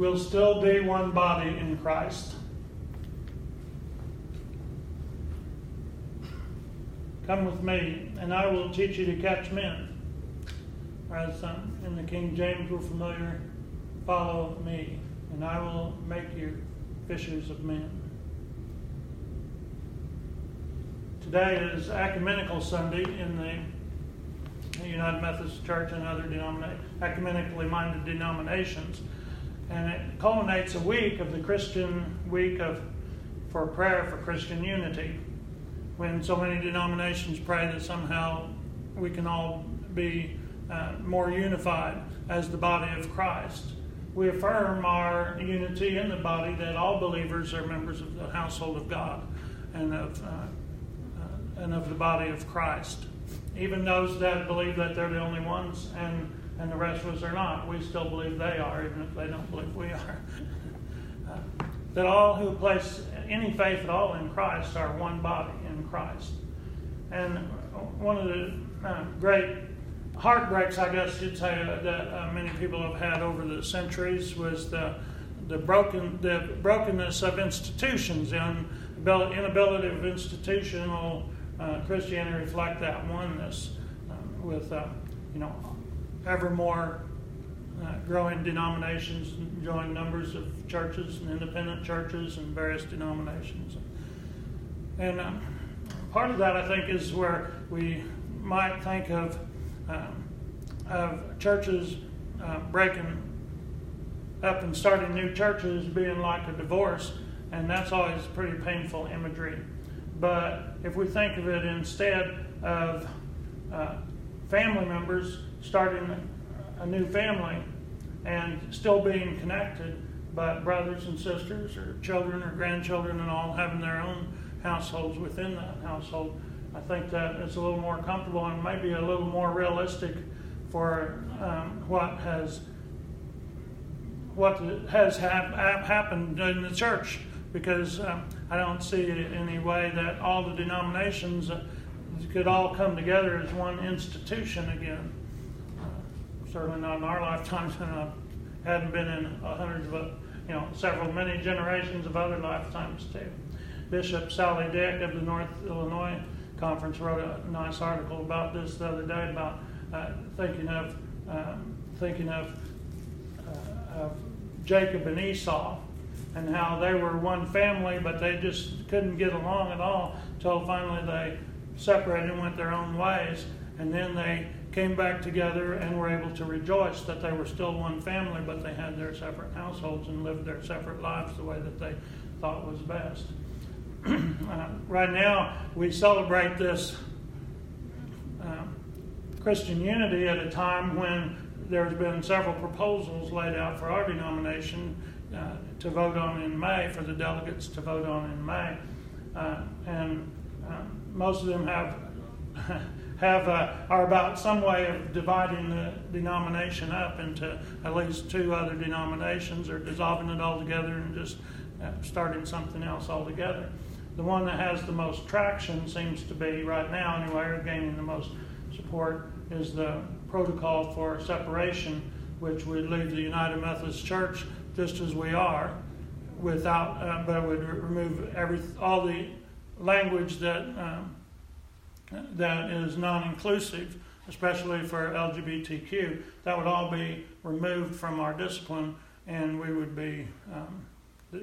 we'll still be one body in Christ. Come with me, and I will teach you to catch men. As um, in the King James, we're familiar, follow me, and I will make you fishers of men. Today is Ecumenical Sunday in the United Methodist Church and other ecumenically minded denominations. And it culminates a week of the Christian week of for prayer for Christian unity. When so many denominations pray that somehow we can all be uh, more unified as the body of Christ. We affirm our unity in the body that all believers are members of the household of God and of uh, and of the body of Christ. Even those that believe that they're the only ones and, and the rest of us are not, we still believe they are, even if they don't believe we are. uh, that all who place any faith at all in Christ are one body in Christ. And one of the uh, great heartbreaks, I guess you'd say, uh, that uh, many people have had over the centuries was the the broken the brokenness of institutions and the inability of institutional uh, Christianity to reflect that oneness uh, with, uh, you know, ever more uh, growing denominations, growing numbers of churches and independent churches and various denominations. And uh, part of that, I think, is where we might think of, um, of churches uh, breaking up and starting new churches being like a divorce, and that's always pretty painful imagery. But if we think of it instead of uh, family members starting a new family and still being connected, but brothers and sisters or children or grandchildren and all having their own households within that household, I think that it's a little more comfortable and maybe a little more realistic for um, what has what has hap- happened in the church because um, I don't see any way that all the denominations could all come together as one institution again. Uh, certainly not in our lifetimes, and I hadn't been in hundreds of, you know, several, many generations of other lifetimes too. Bishop Sally Dyck of the North Illinois Conference wrote a nice article about this the other day about uh, thinking of um, thinking of, uh, of Jacob and Esau and how they were one family, but they just couldn't get along at all until finally they separated and went their own ways. And then they came back together and were able to rejoice that they were still one family, but they had their separate households and lived their separate lives the way that they thought was best. uh, right now, we celebrate this uh, Christian unity at a time when there's been several proposals laid out for our denomination uh, to vote on in May, for the delegates to vote on in May. Uh, and uh, most of them have, have uh, are about some way of dividing the denomination up into at least two other denominations or dissolving it all together and just uh, starting something else altogether. The one that has the most traction seems to be, right now anyway, or gaining the most support, is the protocol for separation, which would leave the United Methodist Church just as we are, without, uh, but would remove every all the language that um, that is non-inclusive, especially for LGBTQ. That would all be removed from our discipline, and we would be um,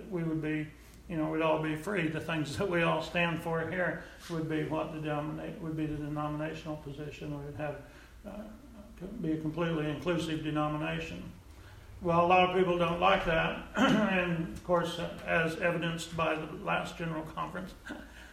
we would be you know we'd all be free. The things that we all stand for here would be what the denominate would be the denominational position. We would have uh, be a completely inclusive denomination. Well, a lot of people don't like that, and of course, as evidenced by the last general conference.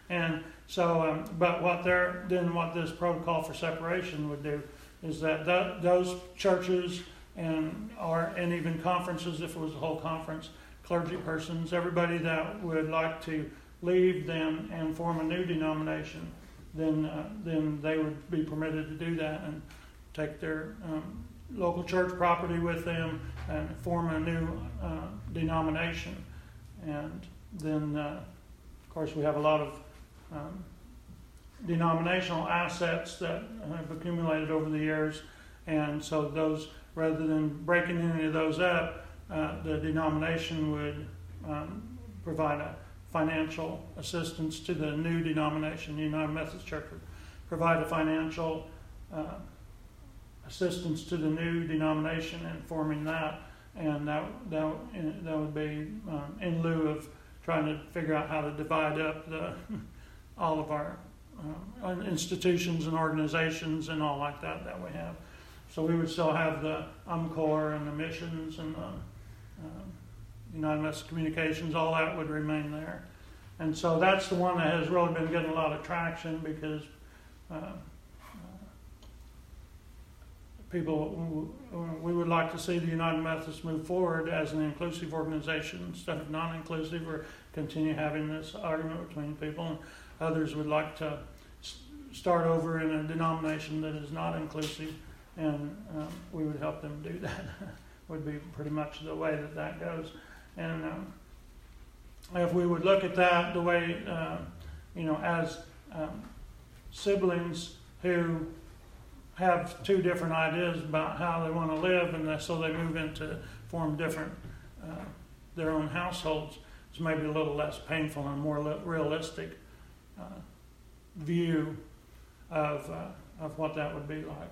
And so, um, but what they're then what this protocol for separation would do is that th- those churches and or and even conferences, if it was a whole conference, clergy persons, everybody that would like to leave them and form a new denomination, then uh, then they would be permitted to do that and take their um, local church property with them and form a new uh, denomination. And then, uh, of course, we have a lot of um, denominational assets that have accumulated over the years. And so, those, rather than breaking any of those up, uh, the denomination would um, provide a financial assistance to the new denomination. The United Methodist Church would provide a financial uh, assistance to the new denomination in forming that, and that that that would be um, in lieu of trying to figure out how to divide up the all of our uh, institutions and organizations and all like that that we have. So we would still have the UMCOR and the missions and the uh, United Methodist Communications, all that would remain there. And so that's the one that has really been getting a lot of traction because uh, people, we would like to see the United Methodists move forward as an inclusive organization instead of non inclusive or continue having this argument between people. Others would like to start over in a denomination that is not inclusive, and um, we would help them do that. would be pretty much the way that that goes. And um, if we would look at that the way, uh, you know, as um, siblings who have two different ideas about how they want to live, and so they move into form different uh, their own households. It's maybe a little less painful and more li- realistic uh, view of uh, of what that would be like.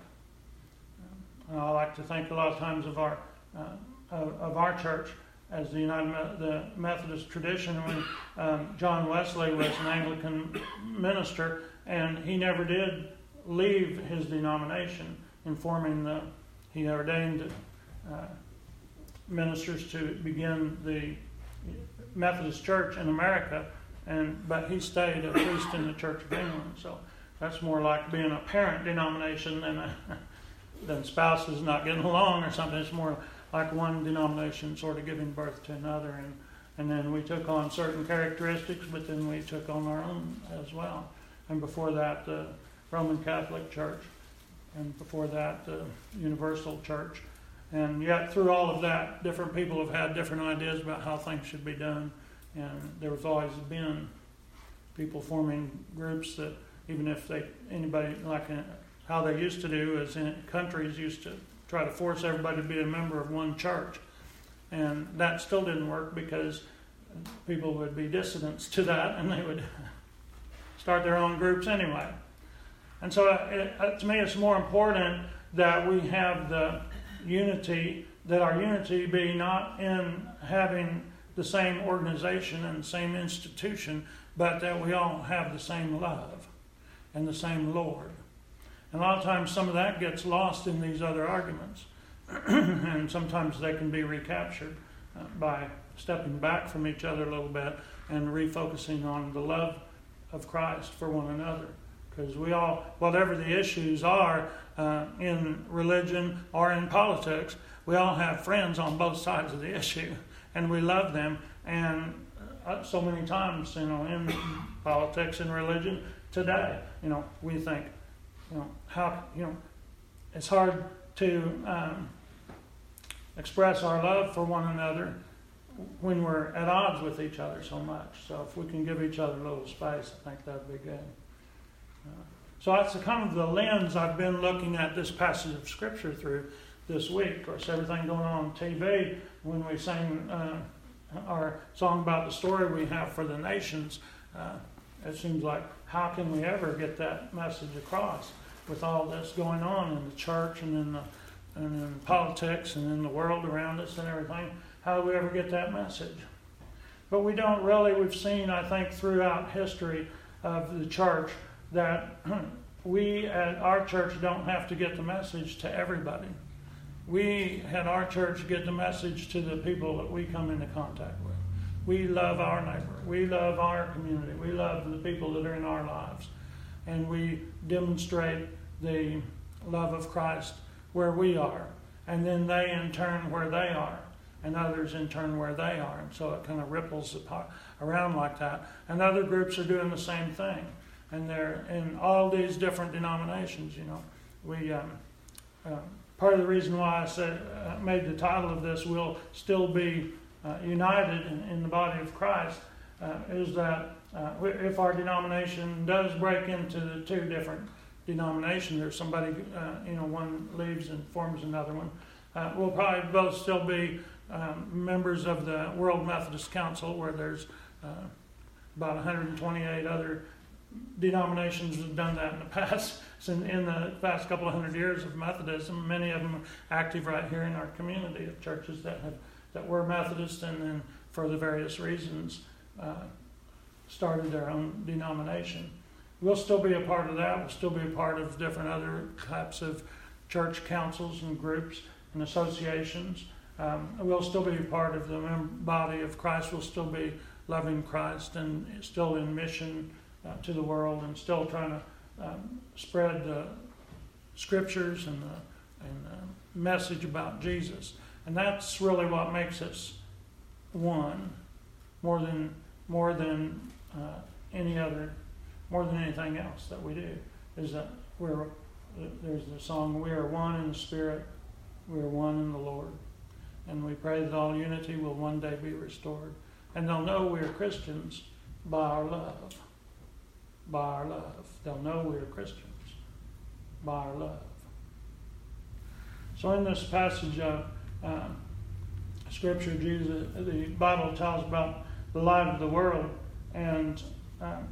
Um, I like to think a lot of times of our uh, of, of, our church as the United the Methodist tradition when um, John Wesley was an Anglican minister and he never did leave his denomination in forming the, he ordained uh, ministers to begin the Methodist Church in America, and but he stayed a priest in the Church of England. So that's more like being a parent denomination than a, than spouses not getting along or something. It's more like one denomination sort of giving birth to another, and and then we took on certain characteristics, but then we took on our own as well. And before that, the Roman Catholic Church, and before that, the Universal Church. And yet, through all of that, different people have had different ideas about how things should be done. And there has always been people forming groups that, even if they anybody like in, how they used to do, is in countries used to try to force everybody to be a member of one church, and that still didn't work because people would be dissidents to that, and they would start their own groups anyway. And so, uh, it, uh, to me, it's more important that we have the unity, that our unity be not in having the same organization and the same institution, but that we all have the same love and the same Lord. And a lot of times, some of that gets lost in these other arguments, and sometimes they can be recaptured uh, by stepping back from each other a little bit and refocusing on the love of Christ for one another because we all, whatever the issues are uh, in religion or in politics, we all have friends on both sides of the issue, and we love them. And uh, so many times, you know, in politics and religion today, you know, we think, you know, how, you know, it's hard to um, express our love for one another when we're at odds with each other so much. So if we can give each other a little space, I think that'd be good. So that's kind of the lens I've been looking at this passage of Scripture through this week. Of course, everything going on on TV when we sang uh, our song about the story we have for the nations, uh, it seems like how can we ever get that message across with all this going on in the church and in the and in politics and in the world around us and everything? How do we ever get that message? But we don't really. We've seen, I think, throughout history of the church that we at our church don't have to get the message to everybody. We had our church get the message to the people that we come into contact with. We love our neighbor. We love our community. We love the people that are in our lives. And we demonstrate the love of Christ where we are. And then they in turn where they are. And others in turn where they are. And so it kind of ripples around like that. And other groups are doing the same thing and they're in all these different denominations. You know, we um, uh, part of the reason why I said uh, made the title of this "We'll Still Be uh, United in, in, the Body of Christ" uh, is that uh, if our denomination does break into the two different denominations, or somebody, uh, you know, one leaves and forms another one, we'll probably both still be um, members of the World Methodist Council, where there's uh, about 128 other denominations have done that in the past. In, in the past couple of hundred years of Methodism, many of them are active right here in our community of churches that have that were Methodist and then for the various reasons uh, started their own denomination. We'll still be a part of that. We'll still be a part of different other types of church councils and groups and associations. Um, we'll still be a part of the body of Christ. We'll still be loving Christ and still in mission uh, to the world and still trying to um, spread the scriptures and the, and the message about Jesus. And that's really what makes us one more than, more than uh, any other, more than anything else that we do. Is that we're, there's the song, We are one in the Spirit, we are one in the Lord. And we pray that all unity will one day be restored. And they'll know we are Christians by our love. By our love. They'll know we are Christians by our love. So in this passage of uh, Scripture, Jesus, the Bible tells about the light of the world, and um,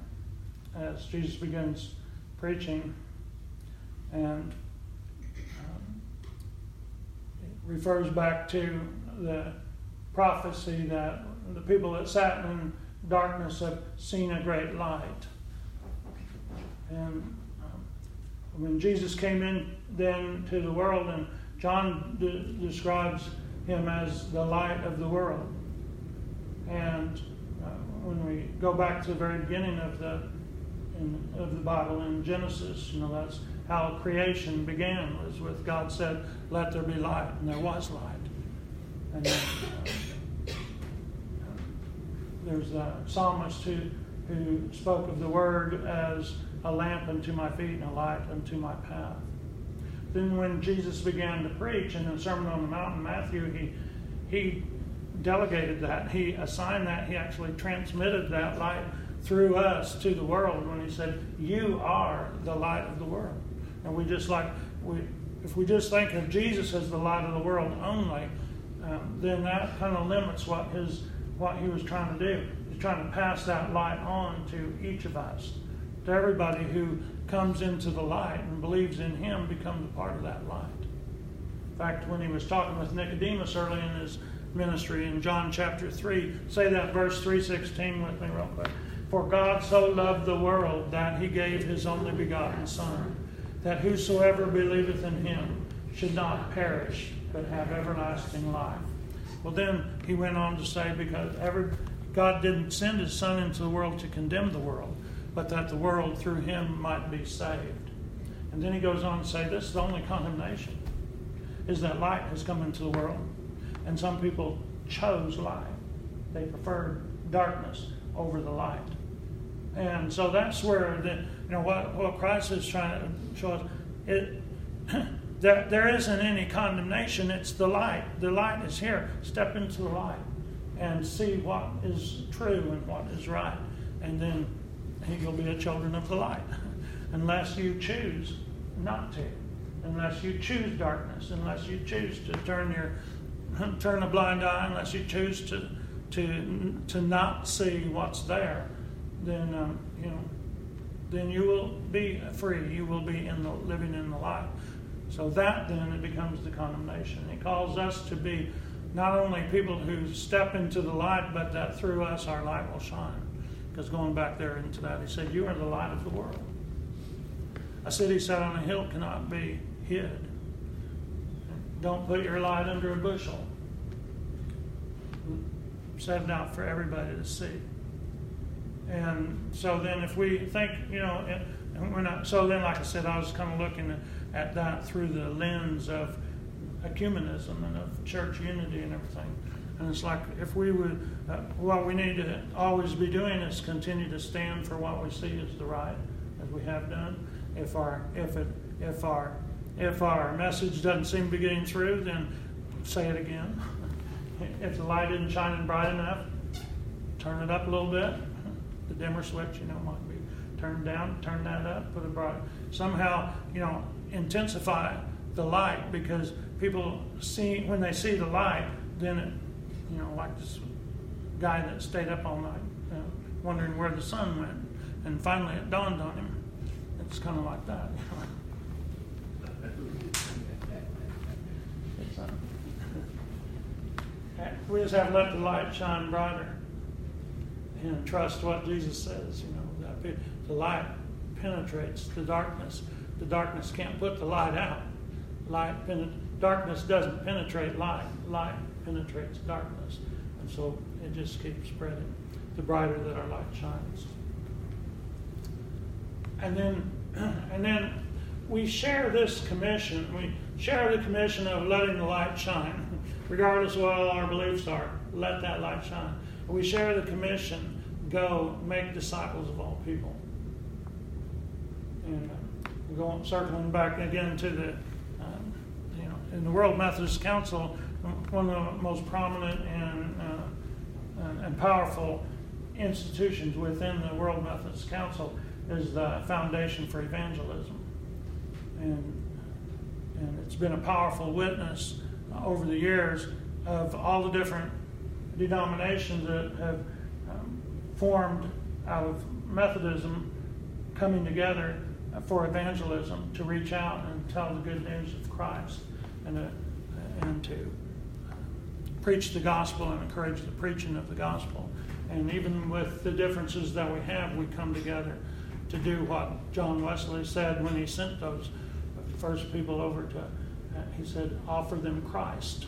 as Jesus begins preaching, and um, refers back to the prophecy that the people that sat in darkness have seen a great light. And um, when Jesus came in then to the world, and John de- describes him as the light of the world. And uh, when we go back to the very beginning of the in, of the Bible in Genesis, you know that's how creation began was with God said, "Let there be light," and there was light. And then, uh, there's a psalmist who who spoke of the word as a lamp unto my feet and a light unto my path. Then when Jesus began to preach in the Sermon on the Mount in Matthew, he he delegated that. He assigned that. He actually transmitted that light through us to the world when he said, "You are the light of the world." And we just like we, if we just think of Jesus as the light of the world only, um, then that kind of limits what his what he was trying to do. He's trying to pass that light on to each of us, to everybody who comes into the light and believes in him becomes a part of that light. In fact, when he was talking with Nicodemus early in his ministry in John chapter 3, say that verse 316 with me real quick. For God so loved the world that he gave his only begotten Son, that whosoever believeth in him should not perish, but have everlasting life. Well, then he went on to say, because every, God didn't send his Son into the world to condemn the world, but that the world through him might be saved. And then he goes on to say, This is the only condemnation, is that light has come into the world. And some people chose light. They preferred darkness over the light. And so that's where the, you know what, what Christ is trying to show us. It, there, there isn't any condemnation, it's the light. The light is here. Step into the light and see what is true and what is right. And then you'll be a children of the light. unless you choose not to. Unless you choose darkness, unless you choose to turn your turn a blind eye, unless you choose to to to not see what's there, then um, you know, then you will be free. You will be in the living in the light. So that then it becomes the condemnation. It calls us to be not only people who step into the light, but that through us our light will shine. Because going back there into that, he said, You are the light of the world. A city set on a hill cannot be hid. Don't put your light under a bushel. Set it out for everybody to see. And so then, if we think, you know, and we're not, so then, like I said, I was kind of looking at that through the lens of ecumenism and of church unity and everything. And it's like if we would, uh, what we need to always be doing is continue to stand for what we see as the right, as we have done. If our if it if our if our message doesn't seem to be getting through, then say it again. if the light isn't shining bright enough, turn it up a little bit. The dimmer switch, you know, might be turned down. Turn that up. Put it bright. Somehow, you know, intensify the light because people see when they see the light, then it you know, like this guy that stayed up all night uh, wondering where the sun went, and finally it dawned on him. It's kind of like that. we just have to let the light shine brighter and trust what Jesus says. You know that the light penetrates the darkness. The darkness can't put the light out. Light darkness doesn't penetrate light. Light penetrates darkness, and so it just keeps spreading. The brighter that our light shines, and then and then we share this commission. We share the commission of letting the light shine, regardless of what all our beliefs are. Let that light shine. We share the commission. Go make disciples of all people. And uh, going circling back again to the, um, you know, in the World Methodist Council, one of the most prominent and, uh, and powerful institutions within the World Methodist Council is the Foundation for Evangelism. And, and it's been a powerful witness over the years of all the different denominations that have um, formed out of Methodism coming together for evangelism to reach out and tell the good news of Christ and to, and to preach the gospel and encourage the preaching of the gospel. And even with the differences that we have, we come together to do what John Wesley said when he sent those first people over to, he said, offer them Christ.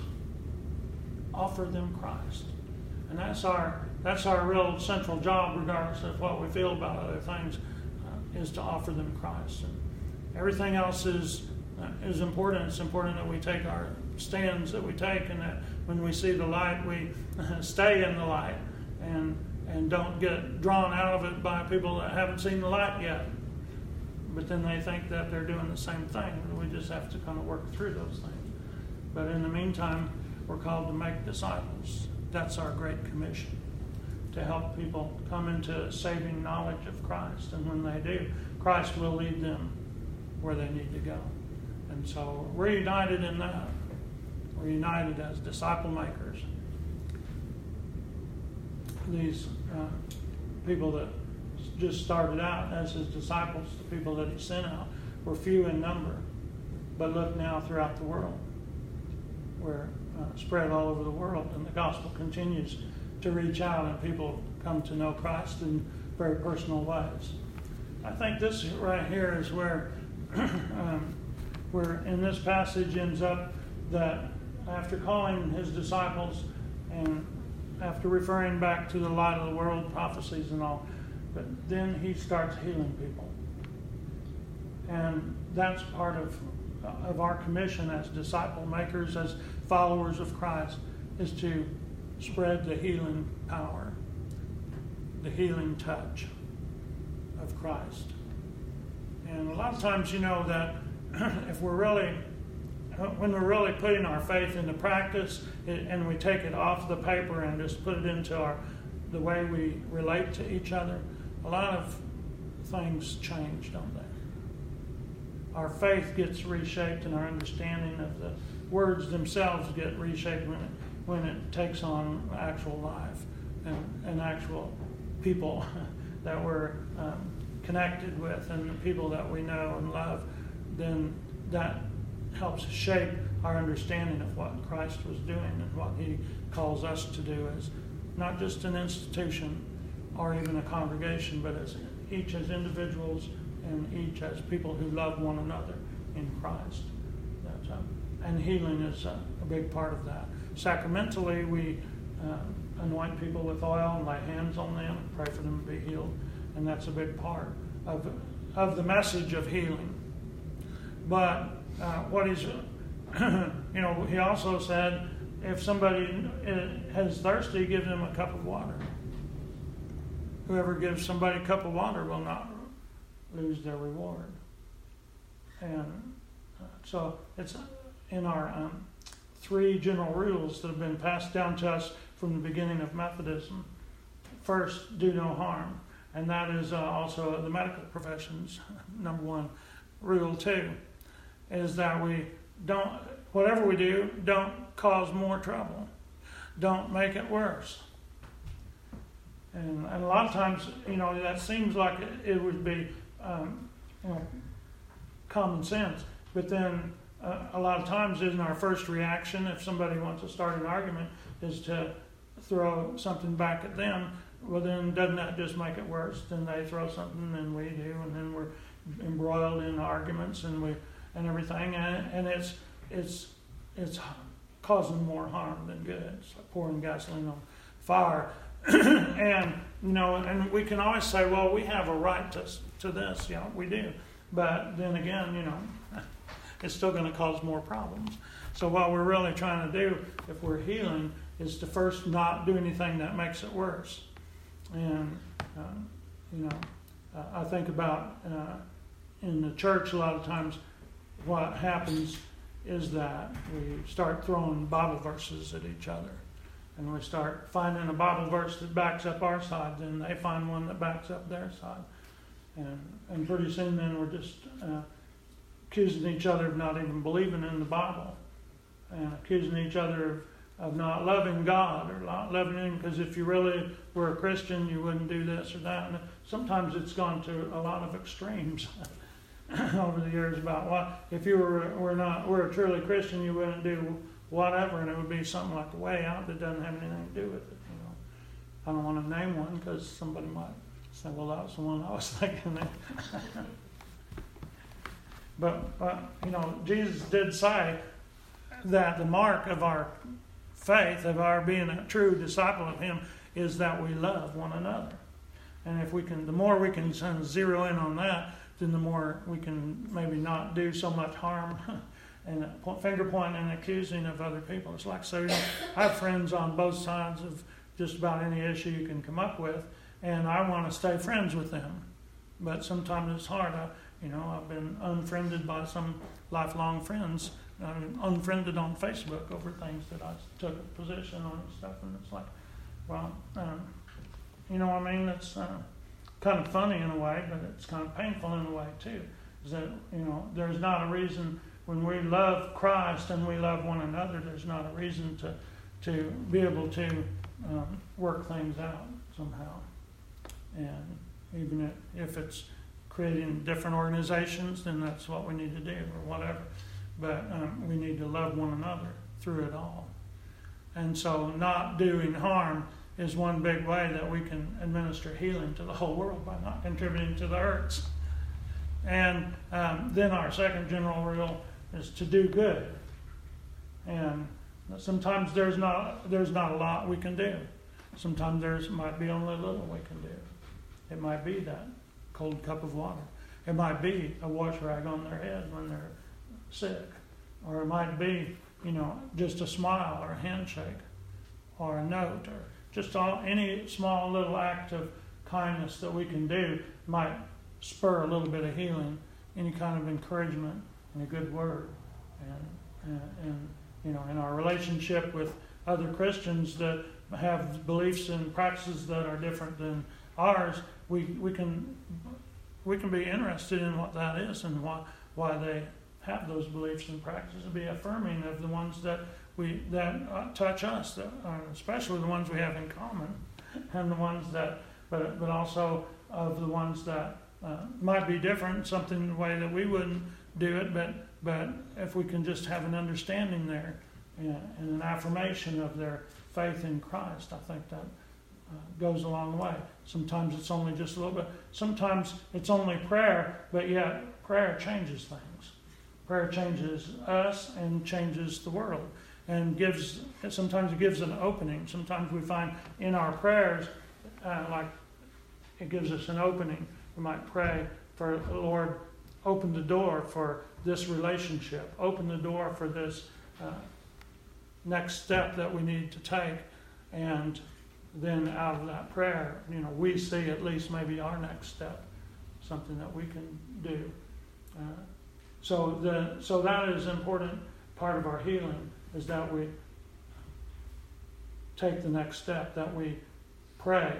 Offer them Christ. And that's our, that's our real central job, regardless of what we feel about other things is to offer them Christ. And everything else is uh, is important. It's important that we take our stands that we take, and that when we see the light, we stay in the light, and and don't get drawn out of it by people that haven't seen the light yet. But then they think that they're doing the same thing. We just have to kind of work through those things. But in the meantime, we're called to make disciples. That's our great commission to help people come into saving knowledge of Christ. And when they do, Christ will lead them where they need to go. And so we're united in that. United as disciple makers. These uh, people that just started out as his disciples, the people that he sent out, were few in number. But look now throughout the world. We're uh, spread all over the world, and the gospel continues to reach out and people come to know Christ in very personal ways. I think this right here is where, um, where in this passage ends up that after calling his disciples and after referring back to the light of the world, prophecies and all, but then he starts healing people. And that's part of, of our commission as disciple makers, as followers of Christ, is to spread the healing power, the healing touch of Christ. And a lot of times, you know, that if we're really, when we're really putting our faith into practice and we take it off the paper and just put it into our, the way we relate to each other, a lot of things change, don't they? Our faith gets reshaped and our understanding of the words themselves get reshaped when it when it takes on actual life and, and actual people that we're um, connected with and the people that we know and love, then that helps shape our understanding of what Christ was doing and what he calls us to do as not just an institution or even a congregation, but as each as individuals and each as people who love one another in Christ. Um, and healing is a, a big part of that sacramentally, we uh, anoint people with oil and lay hands on them and pray for them to be healed. And that's a big part of, of the message of healing. But uh, what he's, you know, he also said if somebody is thirsty, give them a cup of water. Whoever gives somebody a cup of water will not lose their reward. And uh, so it's in our um, three general rules that have been passed down to us from the beginning of Methodism. First, do no harm, and that is uh, also the medical profession's number one rule too, is that we don't whatever we do don't cause more trouble. don't make it worse. And, and a lot of times, you know, that seems like it, it would be, um, you know, common sense. But then uh, a lot of times, isn't our first reaction if somebody wants to start an argument is to throw something back at them? Well, then doesn't that just make it worse? Then they throw something, and we do, and then we're embroiled in arguments and we and everything, and, and it's it's it's causing more harm than good. It's like pouring gasoline on fire. and you know, and we can always say, well, we have a right to to this. Yeah, we do. But then again, you know, it's still going to cause more problems. So what we're really trying to do, if we're healing, is to first not do anything that makes it worse. And uh, you know, uh, I think about uh, in the church a lot of times what happens is that we start throwing Bible verses at each other. And we start finding a Bible verse that backs up our side, then they find one that backs up their side. And, and pretty soon then we're just uh, accusing each other of not even believing in the Bible and accusing each other of, of not loving God or not loving Him because if you really were a Christian, you wouldn't do this or that. And sometimes it's gone to a lot of extremes. over the years about what if you were were not were a truly Christian, you wouldn't do whatever, and it would be something like the way out that doesn't have anything to do with it. You know, I don't want to name one because somebody might say, "Well, that was the one I was thinking." but but you know, Jesus did say that the mark of our faith, of our being a true disciple of Him, is that we love one another. And if we can, the more we can uh, zero in on that, then the more we can maybe not do so much harm and finger pointing and accusing of other people. It's like so. You know, I have friends on both sides of just about any issue you can come up with, and I want to stay friends with them. But sometimes it's hard. I, you know, I've been unfriended by some lifelong friends. I'm unfriended on Facebook over things that I took a position on and stuff, and it's like, well, um, you know what I mean? It's uh, kind of funny in a way, but it's kind of painful in a way too. Is that you know there's not a reason when we love Christ and we love one another, there's not a reason to to be able to um, work things out somehow. And even if it's creating different organizations, then that's what we need to do or whatever. But um, we need to love one another through it all. And so, not doing harm is one big way that we can administer healing to the whole world by not contributing to the hurts. And um, then our second general rule is to do good. And sometimes there's not there's not a lot we can do. Sometimes there's might be only a little we can do. It might be that cold cup of water. It might be a wash rag on their head when they're sick, or it might be you know just a smile or a handshake, or a note, or just all, any small little act of kindness that we can do might spur a little bit of healing, any kind of encouragement and a good word. And, and, and you know, in our relationship with other Christians that have beliefs and practices that are different than ours, we, we can we can be interested in what that is and why why they have those beliefs and practices, and be affirming of the ones that we that uh, touch us, that, uh, especially the ones we have in common, and the ones that, but but also of the ones that uh, might be different, something in the way that we wouldn't do it, but but if we can just have an understanding there and, and an affirmation of their faith in Christ, I think that uh, goes a long way. Sometimes it's only just a little bit. Sometimes it's only prayer, but yet prayer changes things. Prayer changes us and changes the world and gives sometimes it gives an opening. Sometimes we find in our prayers, uh, like it gives us an opening. We might pray for Lord, open the door for this relationship, open the door for this uh, next step that we need to take, and then out of that prayer, you know, we see at least maybe our next step, something that we can do. Uh, so the so that is an important part of our healing is that we take the next step, that we pray,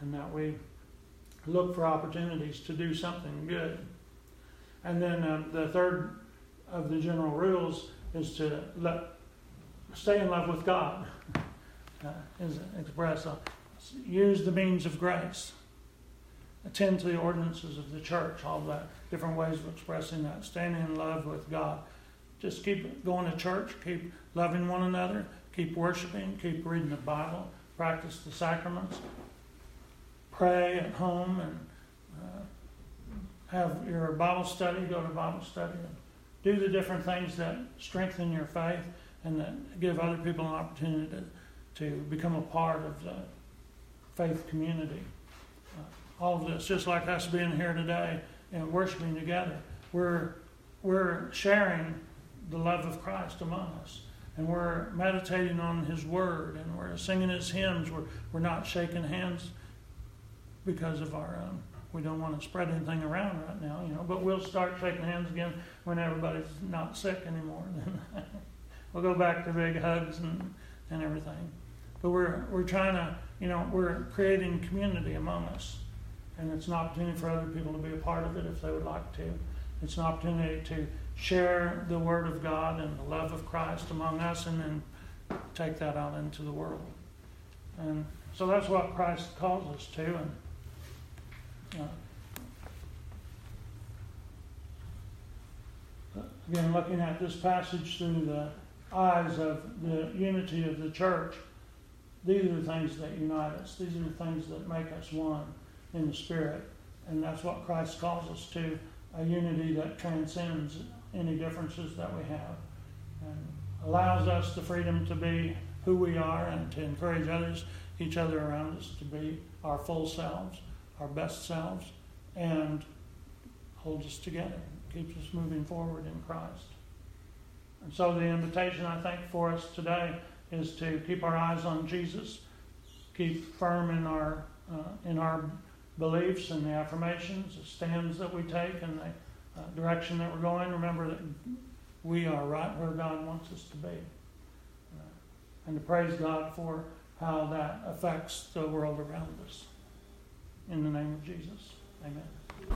and that we look for opportunities to do something good. And then um, the third of the general rules is to stay in love with God. uh, is expressed. Uh, use the means of grace. Attend to the ordinances of the church, all that different ways of expressing that. Standing in love with God. Just keep going to church, keep loving one another, keep worshiping, keep reading the Bible, practice the sacraments, pray at home, and uh, have your Bible study, go to Bible study, and do the different things that strengthen your faith and that give other people an opportunity to, to become a part of the faith community. Uh, all of this, just like us being here today and worshiping together, we're, we're sharing the love of Christ among us. And we're meditating on His Word and we're singing His hymns. We're, we're not shaking hands because of our, um, we don't want to spread anything around right now, you know, but we'll start shaking hands again when everybody's not sick anymore. we'll go back to big hugs and, and everything. But we're, we're trying to, you know, we're creating community among us. And it's an opportunity for other people to be a part of it if they would like to. It's an opportunity to share the Word of God and the love of Christ among us and then take that out into the world. And so that's what Christ calls us to. And uh, again, looking at this passage through the eyes of the unity of the church, these are the things that unite us. These are the things that make us one in the Spirit. And that's what Christ calls us to a unity that transcends any differences that we have and allows us the freedom to be who we are and to encourage others, each other around us, to be our full selves, our best selves, and holds us together, keeps us moving forward in Christ. And so the invitation I think for us today is to keep our eyes on Jesus, keep firm in our uh, in our beliefs and the affirmations, the stands that we take, and the uh, direction that we're going. Remember that we are right where God wants us to be, uh, and to praise God for how that affects the world around us. In the name of Jesus, Amen.